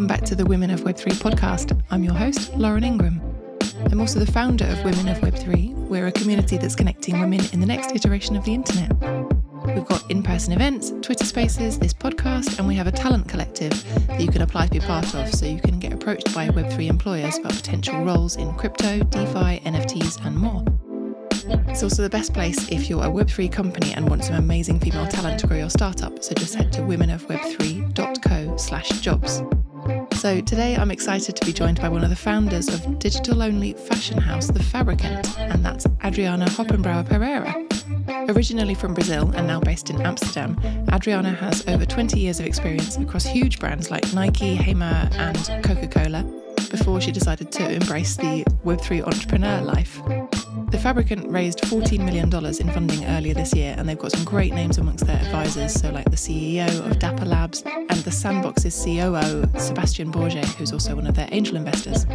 welcome back to the Women of Web3 podcast. I'm your host, Lauren Ingram. I'm also the founder of Women of Web3. We're a community that's connecting women in the next iteration of the internet. We've got in person events, Twitter spaces, this podcast, and we have a talent collective that you can apply to be part of so you can get approached by Web3 employers about potential roles in crypto, DeFi, NFTs, and more. It's also the best place if you're a Web3 company and want some amazing female talent to grow your startup. So just head to womenofweb3.co slash jobs. So today I'm excited to be joined by one of the founders of digital-only fashion house The Fabricant, and that's Adriana Hoppenbrouwer Pereira. Originally from Brazil and now based in Amsterdam, Adriana has over 20 years of experience across huge brands like Nike, Hema, and Coca Cola before she decided to embrace the Web3 entrepreneur life. The Fabricant raised $14 million in funding earlier this year, and they've got some great names amongst their advisors, so like the CEO of Dapper Labs and the Sandbox's COO, Sebastien Borget, who's also one of their angel investors.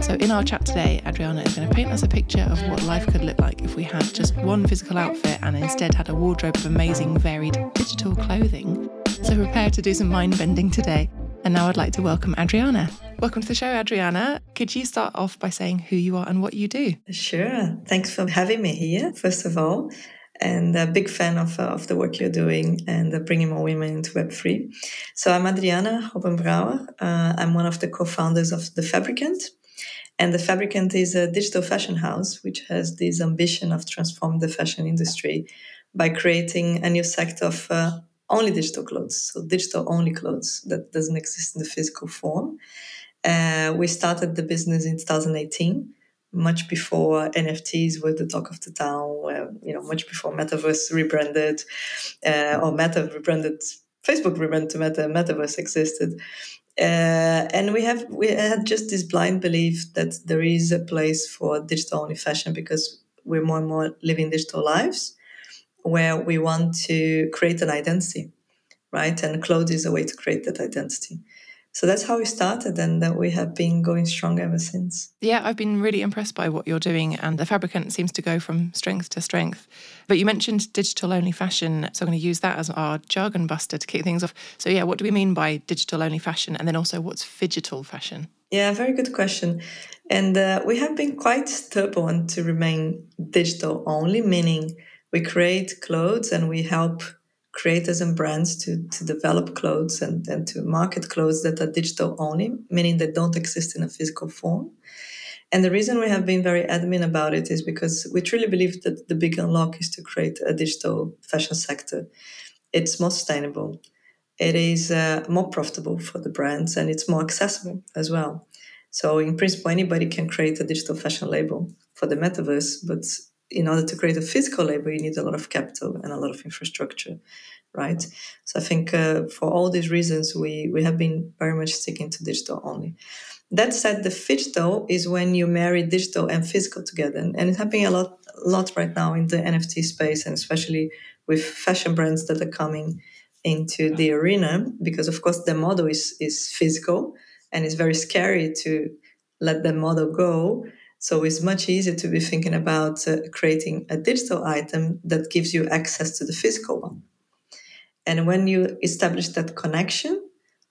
So, in our chat today, Adriana is going to paint us a picture of what life could look like if we had just one physical outfit and instead had a wardrobe of amazing, varied digital clothing. So, prepare to do some mind bending today. And now I'd like to welcome Adriana. Welcome to the show, Adriana. Could you start off by saying who you are and what you do? Sure. Thanks for having me here, first of all. And a big fan of, uh, of the work you're doing and uh, bringing more women into Web3. So I'm Adriana Hoppenbrouwer. Uh, I'm one of the co-founders of The Fabricant. And The Fabricant is a digital fashion house, which has this ambition of transforming the fashion industry by creating a new sector of uh, only digital clothes, so digital only clothes that doesn't exist in the physical form. Uh, we started the business in 2018, much before NFTs were the talk of the town. Uh, you know, much before Metaverse rebranded, uh, or Meta rebranded, Facebook rebranded to Meta, Metaverse existed. Uh, and we have we had just this blind belief that there is a place for digital only fashion because we're more and more living digital lives where we want to create an identity, right? And clothes is a way to create that identity. So that's how we started, and that we have been going strong ever since. Yeah, I've been really impressed by what you're doing, and the Fabricant seems to go from strength to strength. But you mentioned digital only fashion, so I'm going to use that as our jargon buster to kick things off. So, yeah, what do we mean by digital only fashion? And then also, what's digital fashion? Yeah, very good question. And uh, we have been quite stubborn to remain digital only, meaning we create clothes and we help creators and brands to, to develop clothes and, and to market clothes that are digital only, meaning they don't exist in a physical form. And the reason we have been very adamant about it is because we truly believe that the big unlock is to create a digital fashion sector. It's more sustainable, it is uh, more profitable for the brands, and it's more accessible as well. So, in principle, anybody can create a digital fashion label for the metaverse, but in order to create a physical label, you need a lot of capital and a lot of infrastructure, right? So I think uh, for all these reasons, we we have been very much sticking to digital only. That said, the phygital is when you marry digital and physical together, and, and it's happening a lot, a lot right now in the NFT space, and especially with fashion brands that are coming into the arena, because of course the model is is physical, and it's very scary to let the model go so it's much easier to be thinking about uh, creating a digital item that gives you access to the physical one. And when you establish that connection,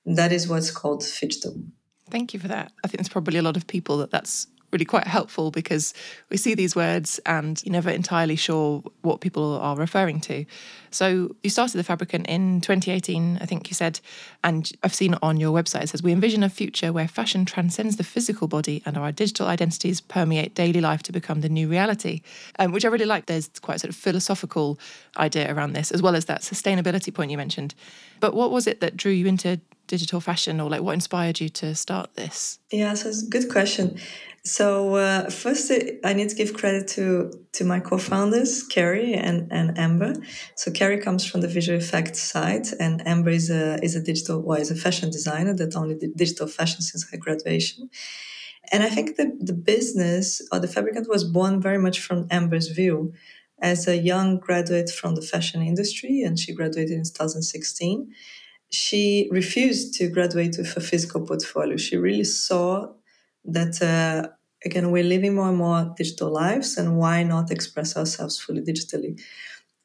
that is what's called phygital. Thank you for that. I think there's probably a lot of people that that's really quite helpful because we see these words and you're never entirely sure what people are referring to. So you started the Fabricant in 2018, I think you said, and I've seen on your website it says we envision a future where fashion transcends the physical body and our digital identities permeate daily life to become the new reality, um, which I really like. There's quite a sort of philosophical idea around this, as well as that sustainability point you mentioned. But what was it that drew you into digital fashion or like what inspired you to start this? Yeah, so it's a good question. So uh, first, uh, I need to give credit to to my co-founders, Kerry and, and Amber. So Kerry comes from the visual effects side, and Amber is a is a digital, well, is a fashion designer that only did digital fashion since her graduation. And I think the the business or the Fabricant was born very much from Amber's view as a young graduate from the fashion industry, and she graduated in 2016. She refused to graduate with a physical portfolio. She really saw that uh, again we're living more and more digital lives and why not express ourselves fully digitally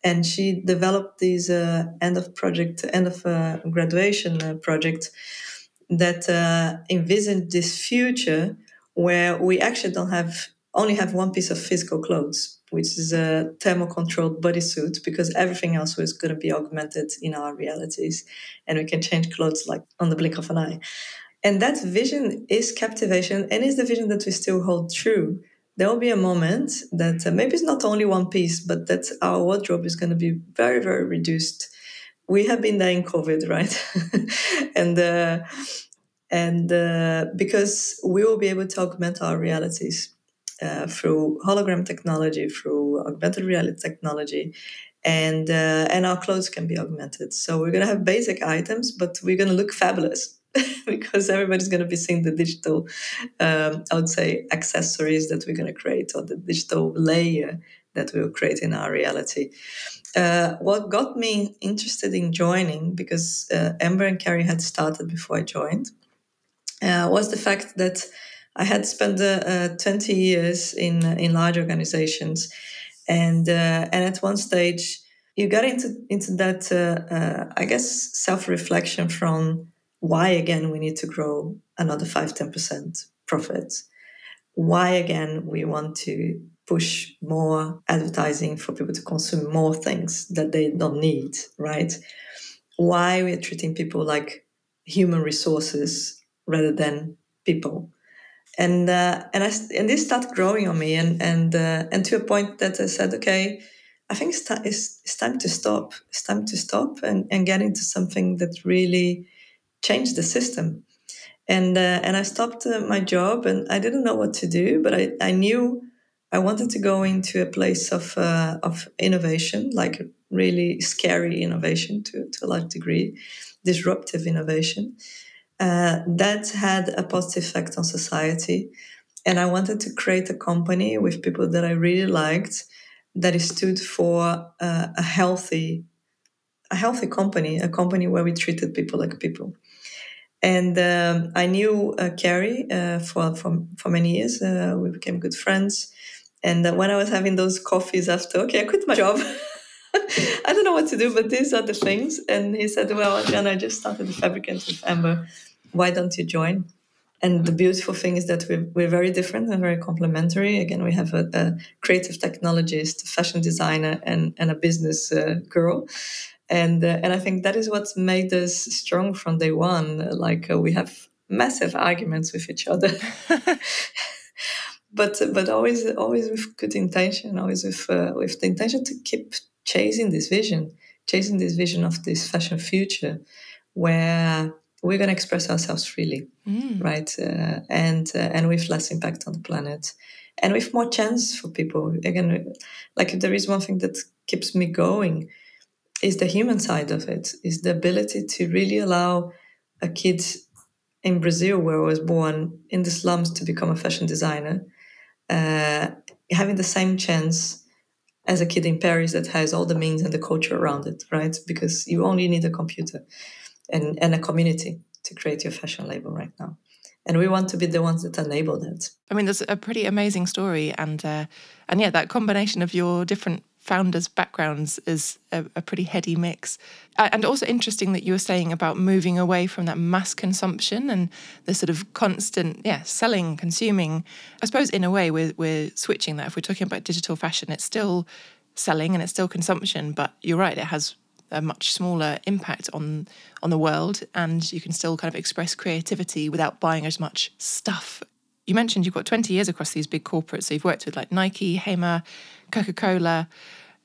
and she developed this uh, end of project end of uh, graduation uh, project that uh, envision this future where we actually don't have only have one piece of physical clothes, which is a thermal-controlled bodysuit, because everything else is going to be augmented in our realities, and we can change clothes like on the blink of an eye. And that vision is captivation, and is the vision that we still hold true. There will be a moment that uh, maybe it's not only one piece, but that our wardrobe is going to be very, very reduced. We have been there in COVID, right? and uh, and uh, because we will be able to augment our realities uh, through hologram technology, through augmented reality technology, and uh, and our clothes can be augmented. So we're gonna have basic items, but we're gonna look fabulous because everybody's gonna be seeing the digital, um, I would say, accessories that we're gonna create or the digital layer that we'll create in our reality. Uh, what got me interested in joining, because uh, Amber and Kerry had started before I joined, uh, was the fact that I had spent uh, uh 20 years in uh, in large organizations, and uh, and at one stage you got into into that I guess self reflection from why again we need to grow another five ten percent profit, why again we want to push more advertising for people to consume more things that they don't need, right? Why we're treating people like human resources rather than people and uh, and I and this started growing on me, and and uh, and to a point that I said, okay, I think it's, t- it's, it's time to stop. It's time to stop and, and get into something that really changed the system. And uh, and I stopped uh, my job, and I didn't know what to do, but I, I knew I wanted to go into a place of uh, of innovation, like really scary innovation to to a large degree, disruptive innovation uh, that had a positive effect on society. And I wanted to create a company with people that I really liked that stood for uh, a healthy, a healthy company, a company where we treated people like people. And um, I knew uh, Kerry uh, for, for for many years. Uh, we became good friends. And uh, when I was having those coffees after, okay, I quit my job. I don't know what to do, but these are the things. And he said, Well, Jan, I just started the Fabricant with Amber why don't you join? And the beautiful thing is that we're, we're very different and very complementary. Again, we have a, a creative technologist, a fashion designer, and, and a business uh, girl. And, uh, and I think that is what's made us strong from day one. Like uh, we have massive arguments with each other. but but always always with good intention, always with uh, with the intention to keep chasing this vision, chasing this vision of this fashion future, where we're going to express ourselves freely, mm. right? Uh, and uh, and with less impact on the planet, and with more chance for people. Again, like if there is one thing that keeps me going, is the human side of it, is the ability to really allow a kid in Brazil, where I was born, in the slums, to become a fashion designer, uh, having the same chance as a kid in Paris that has all the means and the culture around it, right? Because you only need a computer and, and a community to create your fashion label right now. And we want to be the ones that enable that. I mean, there's a pretty amazing story, and uh, and yeah, that combination of your different founders' backgrounds is a, a, pretty heady mix. Uh, and also interesting that you were saying about moving away from that mass consumption and the sort of constant, yeah, selling, consuming. I suppose in a way we're, we're switching that. If we're talking about digital fashion, it's still selling and it's still consumption, but you're right, it has a much smaller impact on on the world and you can still kind of express creativity without buying as much stuff you mentioned you've got 20 years across these big corporates so you've worked with like nike Hema coca-cola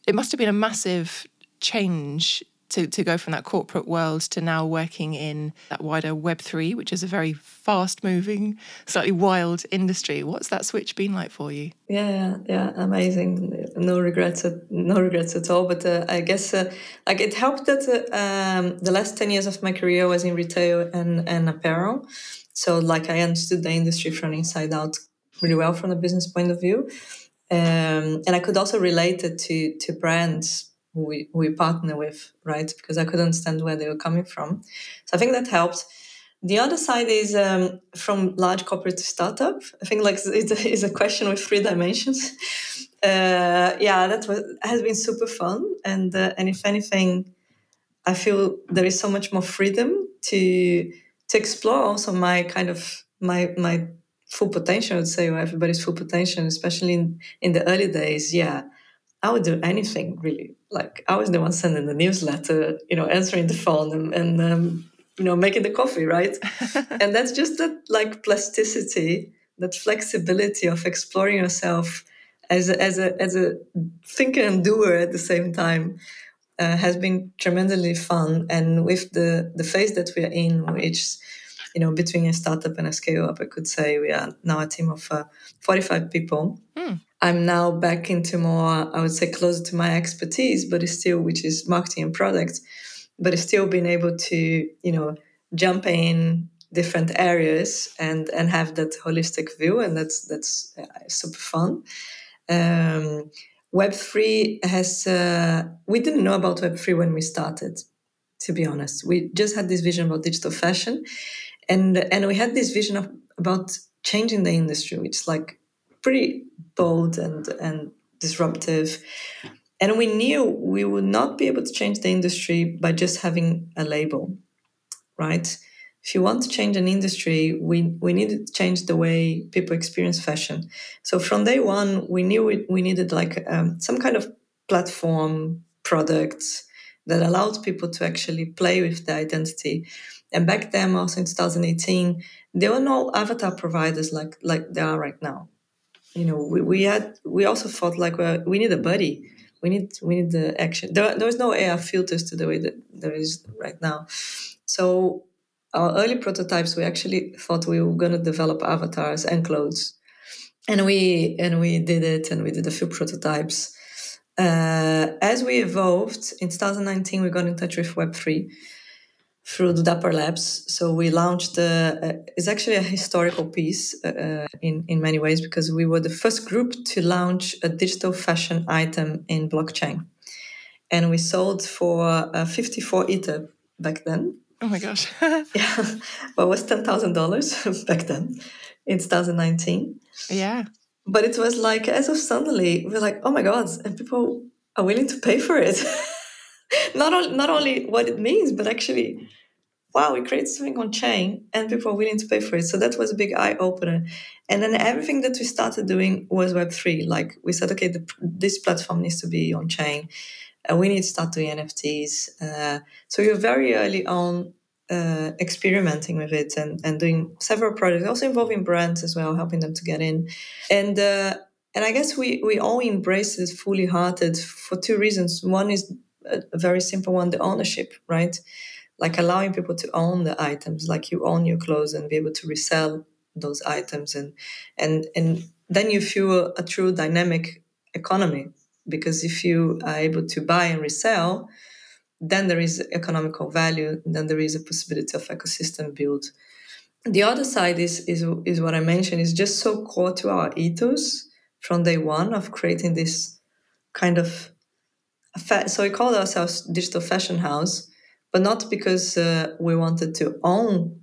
it must have been a massive change to, to go from that corporate world to now working in that wider Web3, which is a very fast moving, slightly wild industry. What's that switch been like for you? Yeah, yeah, amazing. No regrets, at, no regrets at all. But uh, I guess uh, like it helped that uh, um, the last 10 years of my career was in retail and, and apparel. So like I understood the industry from inside out really well from a business point of view. Um, and I could also relate it to, to brands we, we partner with, right? Because I could understand where they were coming from. So I think that helped. The other side is um, from large corporate to startup. I think like it's a, it's a question with three dimensions. Uh, yeah, that was, has been super fun, and uh, and if anything, I feel there is so much more freedom to to explore also my kind of my my full potential. I would say, or everybody's full potential, especially in in the early days. Yeah, I would do anything really. Like I was the one sending the newsletter, you know, answering the phone and, and um, you know making the coffee, right? and that's just that like plasticity, that flexibility of exploring yourself as a, as a as a thinker and doer at the same time. Uh, has been tremendously fun, and with the the phase that we are in, which you know, between a startup and a scale up, I could say we are now a team of uh, 45 people. Mm. I'm now back into more, I would say, closer to my expertise, but it's still, which is marketing and product, but it's still being able to, you know, jump in different areas and and have that holistic view, and that's that's uh, super fun. Um, Web three has uh, we didn't know about Web three when we started. To be honest, we just had this vision about digital fashion, and and we had this vision of about changing the industry, which is like pretty bold and and disruptive. And we knew we would not be able to change the industry by just having a label, right? If you want to change an industry, we, we needed to change the way people experience fashion. So from day one, we knew we, we needed like um, some kind of platform products that allowed people to actually play with the identity. And back then, also in 2018, there were no avatar providers like like there are right now you know, we, we had we also thought like well, we need a buddy. We need we need the action. There, there was no AR filters to the way that there is right now. So our early prototypes, we actually thought we were going to develop avatars and clothes, and we and we did it, and we did a few prototypes. Uh, as we evolved in 2019, we got in touch with Web3 through the Dapper Labs. So we launched. Uh, it's actually a historical piece uh, in in many ways because we were the first group to launch a digital fashion item in blockchain, and we sold for uh, 54 ether back then. Oh my gosh! yeah, well, it was ten thousand dollars back then in 2019. Yeah, but it was like as of suddenly we're like, oh my god, and people are willing to pay for it. not, only, not only what it means, but actually, wow, we created something on chain and people are willing to pay for it. So that was a big eye opener. And then everything that we started doing was Web3. Like we said, okay, the, this platform needs to be on chain. And we need to start doing NFTs. Uh, so we were very early on uh, experimenting with it and, and doing several projects, also involving brands as well, helping them to get in. And uh, and I guess we, we all embraced it fully hearted for two reasons. One is a very simple one the ownership right like allowing people to own the items like you own your clothes and be able to resell those items and and and then you fuel a true dynamic economy. Because if you are able to buy and resell then there is economical value then there is a possibility of ecosystem build. The other side is is is what i mentioned is just so core to our ethos from day one of creating this kind of so we called ourselves digital fashion house but not because uh, we wanted to own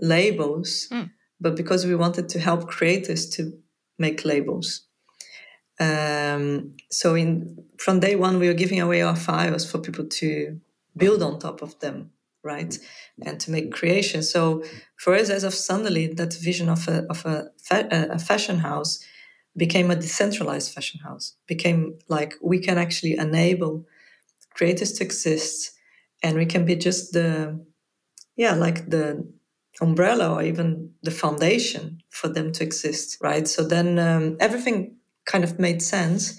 labels mm. but because we wanted to help creators to make labels um, so in from day one we were giving away our files for people to build on top of them right and to make creations so for us as of suddenly that vision of a, of a, fa- a fashion house became a decentralized fashion house became like we can actually enable creators to exist and we can be just the yeah like the umbrella or even the foundation for them to exist right? So then um, everything kind of made sense.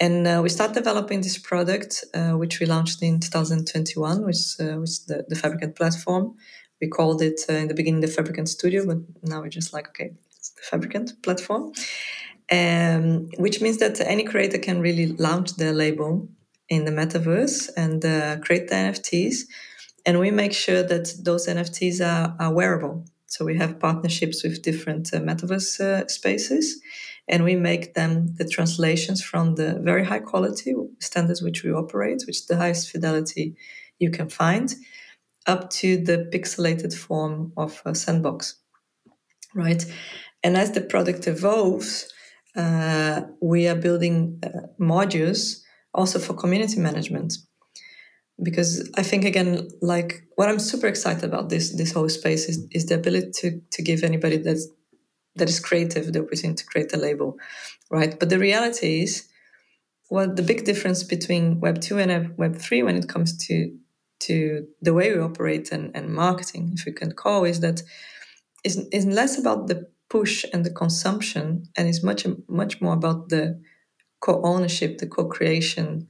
And uh, we start developing this product uh, which we launched in 2021 which, uh, which the, the fabricant platform. We called it uh, in the beginning the fabricant studio but now we're just like okay it's the fabricant platform. Um, which means that any creator can really launch their label in the metaverse and uh, create the NFTs. And we make sure that those NFTs are, are wearable. So we have partnerships with different uh, metaverse uh, spaces, and we make them the translations from the very high quality standards which we operate, which the highest fidelity you can find, up to the pixelated form of a sandbox, right? And as the product evolves, uh, we are building uh, modules also for community management. because I think again, like what I'm super excited about this this whole space is, is the ability to to give anybody that's that is creative the opportunity to create a label, right? But the reality is, well, the big difference between Web two and Web three when it comes to to the way we operate and, and marketing, if you can call, is that is is less about the push and the consumption, and is much much more about the co-ownership, the co-creation,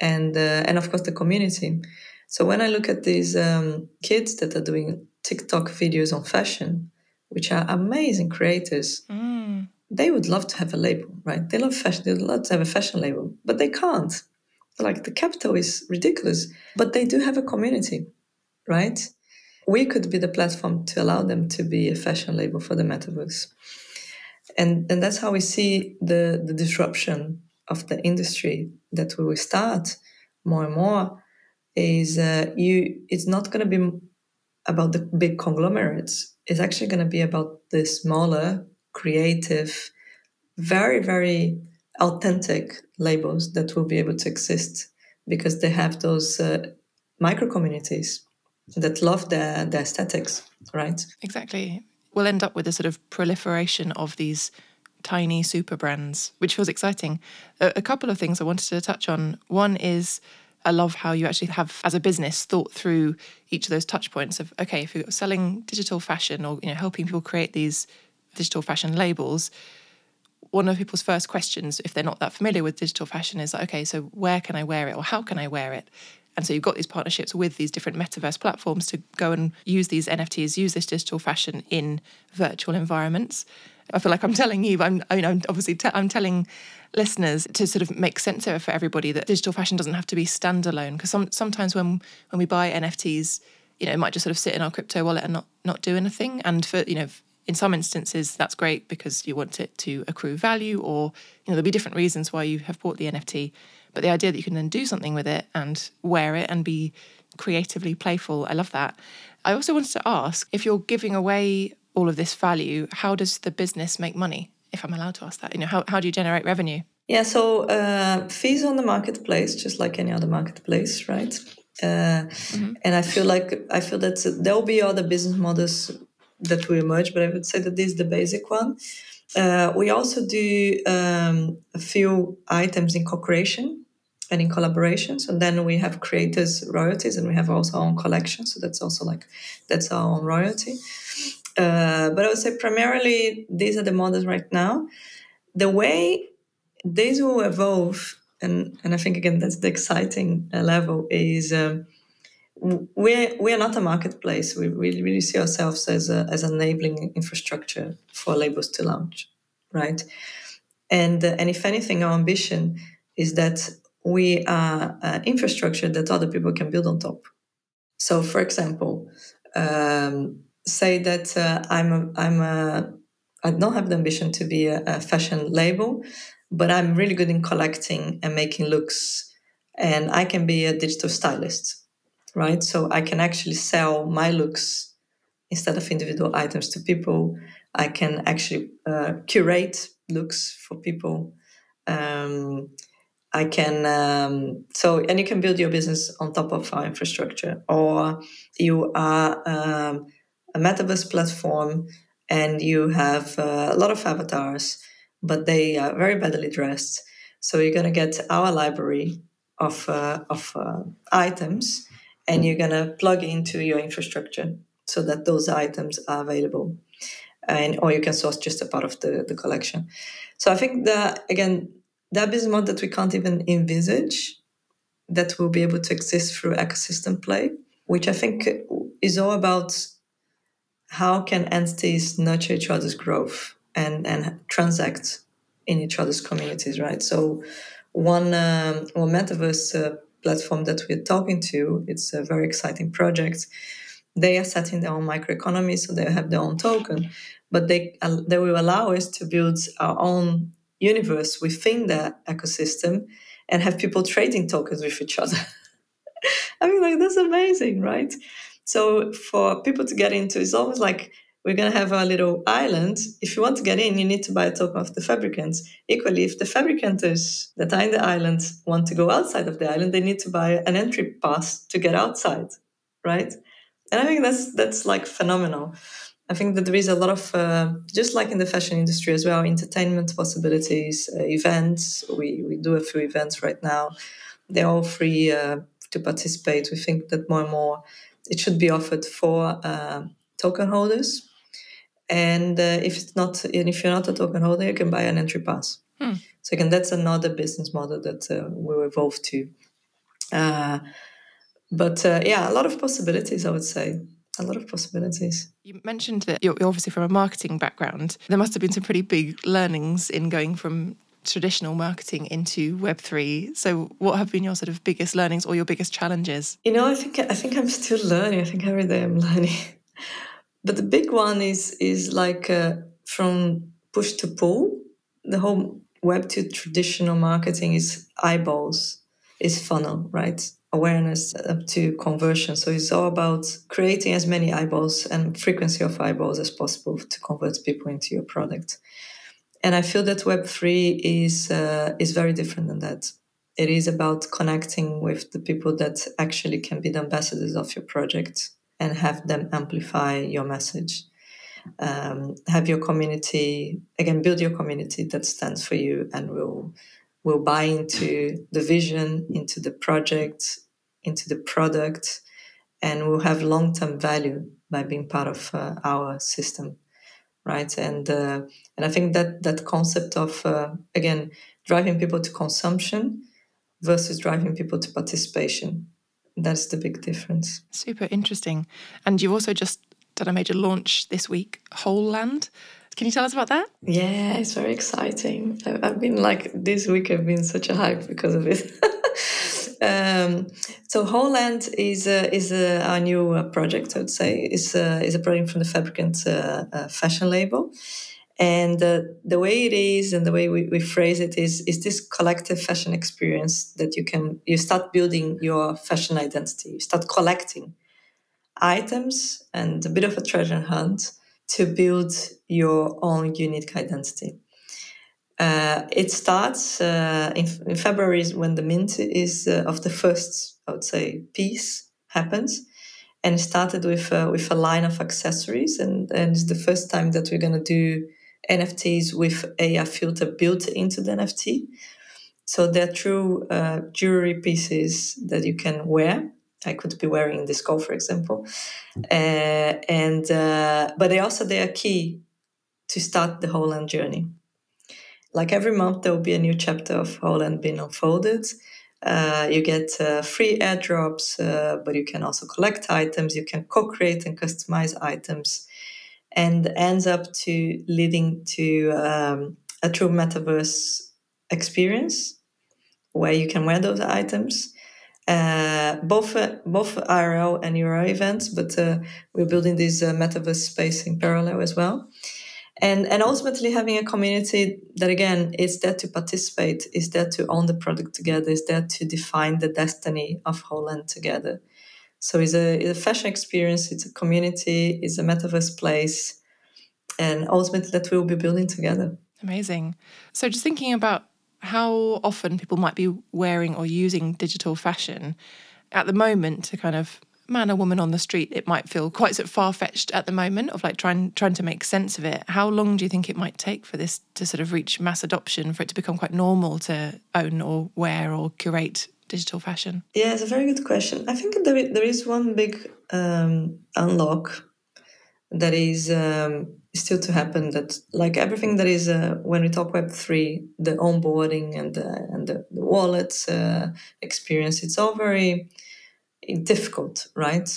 and uh, and of course the community. So when I look at these um, kids that are doing TikTok videos on fashion, which are amazing creators, mm. they would love to have a label, right? They love fashion. They would love to have a fashion label, but they can't. Like the capital is ridiculous, but they do have a community, right? We could be the platform to allow them to be a fashion label for the metaverse. And, and that's how we see the, the disruption of the industry that we will start more and more is uh, you it's not going to be about the big conglomerates. It's actually going to be about the smaller creative very very authentic labels that will be able to exist because they have those uh, micro communities that love their, their aesthetics right? Exactly we'll end up with a sort of proliferation of these tiny super brands, which feels exciting. A, a couple of things I wanted to touch on. One is I love how you actually have, as a business, thought through each of those touch points of okay, if you're selling digital fashion or you know helping people create these digital fashion labels, one of people's first questions, if they're not that familiar with digital fashion, is like, okay, so where can I wear it or how can I wear it? And so you've got these partnerships with these different metaverse platforms to go and use these NFTs, use this digital fashion in virtual environments. I feel like I'm telling you, I'm, I mean, I'm obviously I'm telling listeners to sort of make sense of it for everybody that digital fashion doesn't have to be standalone because some, sometimes when when we buy NFTs, you know, it might just sort of sit in our crypto wallet and not not do anything. And for you know, in some instances, that's great because you want it to accrue value, or you know, there'll be different reasons why you have bought the NFT. But the idea that you can then do something with it and wear it and be creatively playful, I love that. I also wanted to ask if you're giving away all of this value, how does the business make money? If I'm allowed to ask that, you know, how, how do you generate revenue? Yeah, so uh, fees on the marketplace, just like any other marketplace, right? Uh, mm-hmm. And I feel like I feel that there will be other business models that will emerge, but I would say that this is the basic one. Uh, we also do um, a few items in co-creation and in collaborations, and then we have creators royalties, and we have also our own collection. So that's also like that's our own royalty. Uh, but I would say primarily these are the models right now. The way these will evolve, and, and I think again that's the exciting uh, level, is um, we're, we are not a marketplace. We really, really see ourselves as, a, as enabling infrastructure for labels to launch, right? And, uh, and if anything, our ambition is that we are uh, infrastructure that other people can build on top. So, for example, um, say that uh, I'm a, I'm a I don't have the ambition to be a, a, fashion label, but I'm really good in collecting and making looks, and I can be a digital stylist, right? So I can actually sell my looks instead of individual items to people. I can actually uh, curate looks for people. Um, I can um, so and you can build your business on top of our infrastructure, or you are um, a metaverse platform and you have uh, a lot of avatars, but they are very badly dressed. So you're to get our library of, uh, of uh, items and you're going to plug into your infrastructure so that those items are available. And, or you can source just a part of the, the collection. So I think that, again, that business model that we can't even envisage that will be able to exist through ecosystem play, which I think is all about how can entities nurture each other's growth and, and transact in each other's communities, right? So one, um, one metaverse uh, platform that we're talking to, it's a very exciting project. They are setting their own microeconomy, so they have their own token, but they, they will allow us to build our own universe within the ecosystem and have people trading tokens with each other. I mean, like, that's amazing, right? So for people to get into, it's almost like we're going to have a little island. If you want to get in, you need to buy a token of the fabricants. Equally, if the fabricants that are in the island want to go outside of the island, they need to buy an entry pass to get outside, right? And I think that's that's like phenomenal. I think that there is a lot of, uh, just like in the fashion industry as well, entertainment possibilities, uh, events. We, we do a few events right now. They're all free uh, to participate. We think that more and more it should be offered for uh, token holders and uh, if it's not, and if you're not a token holder, you can buy an entry pass. Hmm. So again, that's another business model that uh, will evolve to. Uh, but uh, yeah, a lot of possibilities, I would say. A lot of possibilities. You mentioned that you're obviously from a marketing background. There must have been some pretty big learnings in going from traditional marketing into Web3. So, what have been your sort of biggest learnings or your biggest challenges? You know, I think I think I'm still learning. I think every day I'm learning. But the big one is is like uh, from push to pull. The whole web to traditional marketing is eyeballs, is funnel, right? Awareness up to conversion. So it's all about creating as many eyeballs and frequency of eyeballs as possible to convert people into your product. And I feel that Web three is uh, is very different than that. It is about connecting with the people that actually can be the ambassadors of your project and have them amplify your message. Um, have your community again build your community that stands for you and will will buy into the vision, into the project, into the product, and will have long term value by being part of uh, our system, right? And uh, and I think that that concept of uh, again driving people to consumption versus driving people to participation that's the big difference. Super interesting. And you've also just done a major launch this week, Whole Land. Can you tell us about that? Yeah, it's very exciting. I've been like this week. I've been such a hype because of it. um, so Whole Land is a, is a, our new uh, project. I would say is a, is a project from the Fabricant uh, uh, fashion label, and uh, the way it is and the way we, we phrase it is is this collective fashion experience that you can you start building your fashion identity. You start collecting items and a bit of a treasure hunt to build your own unique identity. Uh, it starts uh, in, in, February when the mint is uh, of the first, I would say, piece happens, and it started with uh, with a line of accessories, and and it's the first time that we're gonna do NFTs with a filter built into the NFT. So they're true uh, jewelry pieces that you can wear. I could be wearing this skull, for example, uh, and uh, but they also they are key to start the Whole Land journey. Like every month, there will be a new chapter of Holland being unfolded. Uh, you get uh, free airdrops, uh, but you can also collect items. You can co-create and customize items and ends up to leading to um, a true metaverse experience where you can wear those items. Uh, both uh, both IRL and URL events, but uh, we're building this uh, metaverse space in parallel as well, and and ultimately having a community that again is there to participate, is there to own the product together, is there to define the destiny of Whole Land together. So it's a, it's a fashion experience, it's a community, it's a metaverse place, and ultimately that we'll be building together. Amazing. So just thinking about how often people might be wearing or using digital fashion at the moment to kind of man or woman on the street, it might feel quite sort of far fetched at the moment of like trying trying to make sense of it. How long do you think it might take for this to sort of reach mass adoption, for it to become quite normal to own or wear or curate digital fashion? Yeah, it's a very good question. I think there, there is one big um, unlock that is um, still to happen. That like everything that is uh, when we talk Web three, the onboarding and the, and the, the uh, experience, it's all very difficult, right?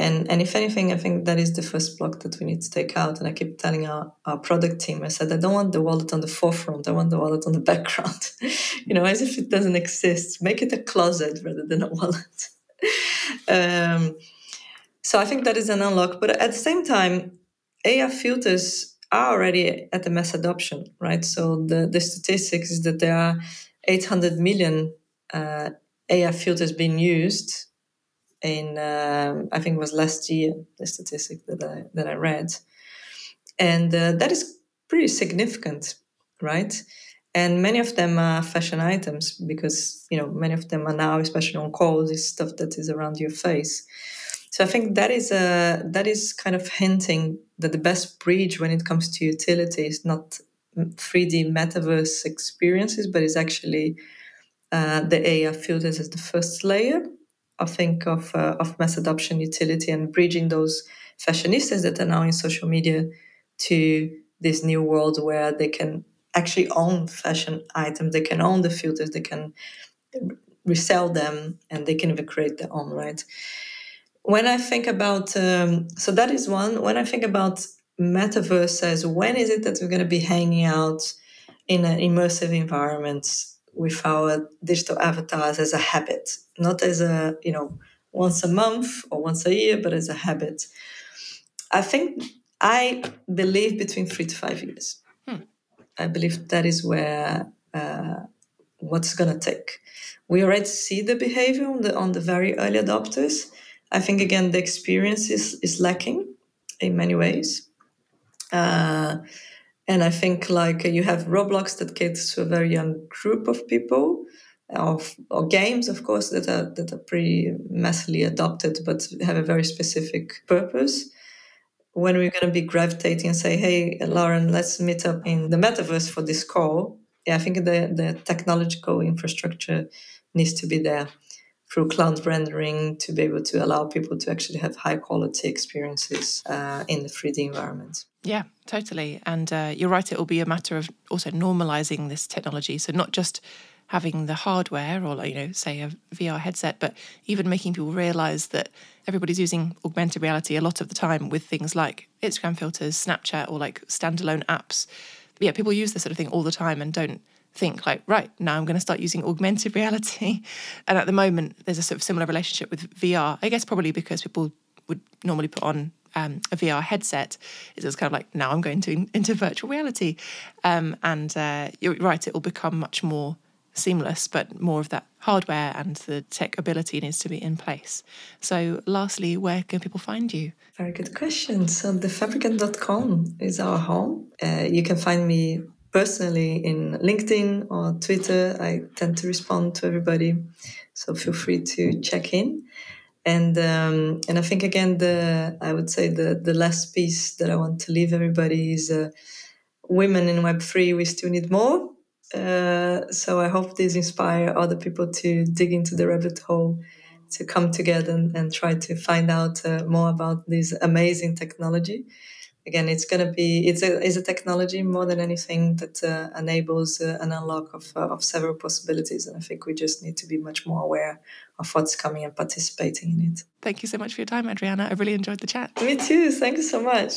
And, and if anything, I think that is the first block that we need to take out. And I keep telling our, our product team, I said, I don't want the wallet on the forefront. I want the wallet on the background, you know, as if it doesn't exist. Make it a closet rather than a wallet. um, so I think that is an unlock. But at the same time, AR filters are already at the mass adoption, right? So the, the statistics is that there are 800 million uh, filters being used in um, I think it was last year the statistic that I that I read, and uh, that is pretty significant, right? And many of them are fashion items because you know many of them are now, especially on calls, is stuff that is around your face. So I think that is a that is kind of hinting that the best bridge when it comes to utility is not 3D metaverse experiences, but is actually uh, the AR filters as the first layer I think of uh, of mass adoption utility and bridging those fashionistas that are now in social media to this new world where they can actually own fashion items, they can own the filters, they can resell them, and they can even create their own. Right. When I think about um, so that is one. When I think about metaverse as when is it that we're going to be hanging out in an immersive environment with our digital avatars as a habit, not as a, you know, once a month or once a year, but as a habit. I think I believe between three to five years. Hmm. I believe that is where uh, what's going to take. We already see the behavior on the on the very early adopters. I think again the experience is is lacking in many ways. Uh, and I think like you have Roblox that caters to a very young group of people, of or games, of course, that are that are pretty massively adopted, but have a very specific purpose. When we're going to be gravitating and say, "Hey, Lauren, let's meet up in the metaverse for this call," yeah, I think the the technological infrastructure needs to be there through cloud rendering to be able to allow people to actually have high quality experiences uh, in the 3D environment. Yeah, totally. And uh, you're right, it will be a matter of also normalizing this technology. So, not just having the hardware or, you know, say a VR headset, but even making people realize that everybody's using augmented reality a lot of the time with things like Instagram filters, Snapchat, or like standalone apps. Yeah, people use this sort of thing all the time and don't think like right now i'm going to start using augmented reality and at the moment there's a sort of similar relationship with vr i guess probably because people would normally put on um, a VR headset, is it's kind of like now I'm going to into virtual reality, um, and uh, you're right, it will become much more seamless, but more of that hardware and the tech ability needs to be in place. So, lastly, where can people find you? Very good question. So, thefabricant.com is our home. Uh, you can find me personally in LinkedIn or Twitter. I tend to respond to everybody, so feel free to check in. And um, and I think again the I would say the the last piece that I want to leave everybody is uh, women in Web three. We still need more. Uh, so I hope this inspire other people to dig into the rabbit hole, to come together and, and try to find out uh, more about this amazing technology again, it's going to be it's a it's a technology more than anything that uh, enables uh, an unlock of uh, of several possibilities, and I think we just need to be much more aware of what's coming and participating in it. Thank you so much for your time, Adriana. I really enjoyed the chat. Me too. Thank you so much.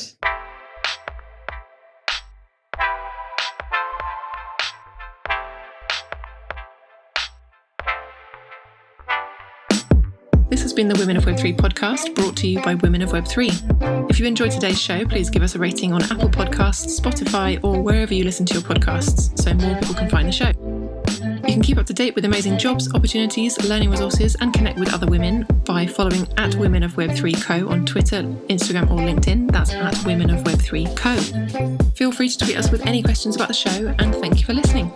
This has been the Women of Web3 podcast brought to you by Women of Web3. If you enjoyed today's show, please give us a rating on Apple Podcasts, Spotify, or wherever you listen to your podcasts so more people can find the show. You can keep up to date with amazing jobs, opportunities, learning resources, and connect with other women by following at Women of Web3 Co on Twitter, Instagram, or LinkedIn. That's at Women of Web3 Co. Feel free to tweet us with any questions about the show, and thank you for listening.